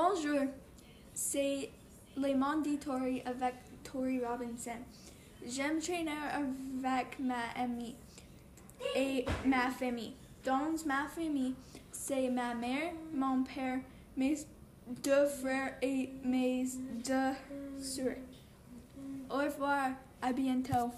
Bonjour, c'est Les Mondes Tori avec Tori Robinson. J'aime traîner avec ma amie et ma famille. Dans ma famille, c'est ma mère, mon père, mes deux frères et mes deux sœurs. Au revoir, à bientôt.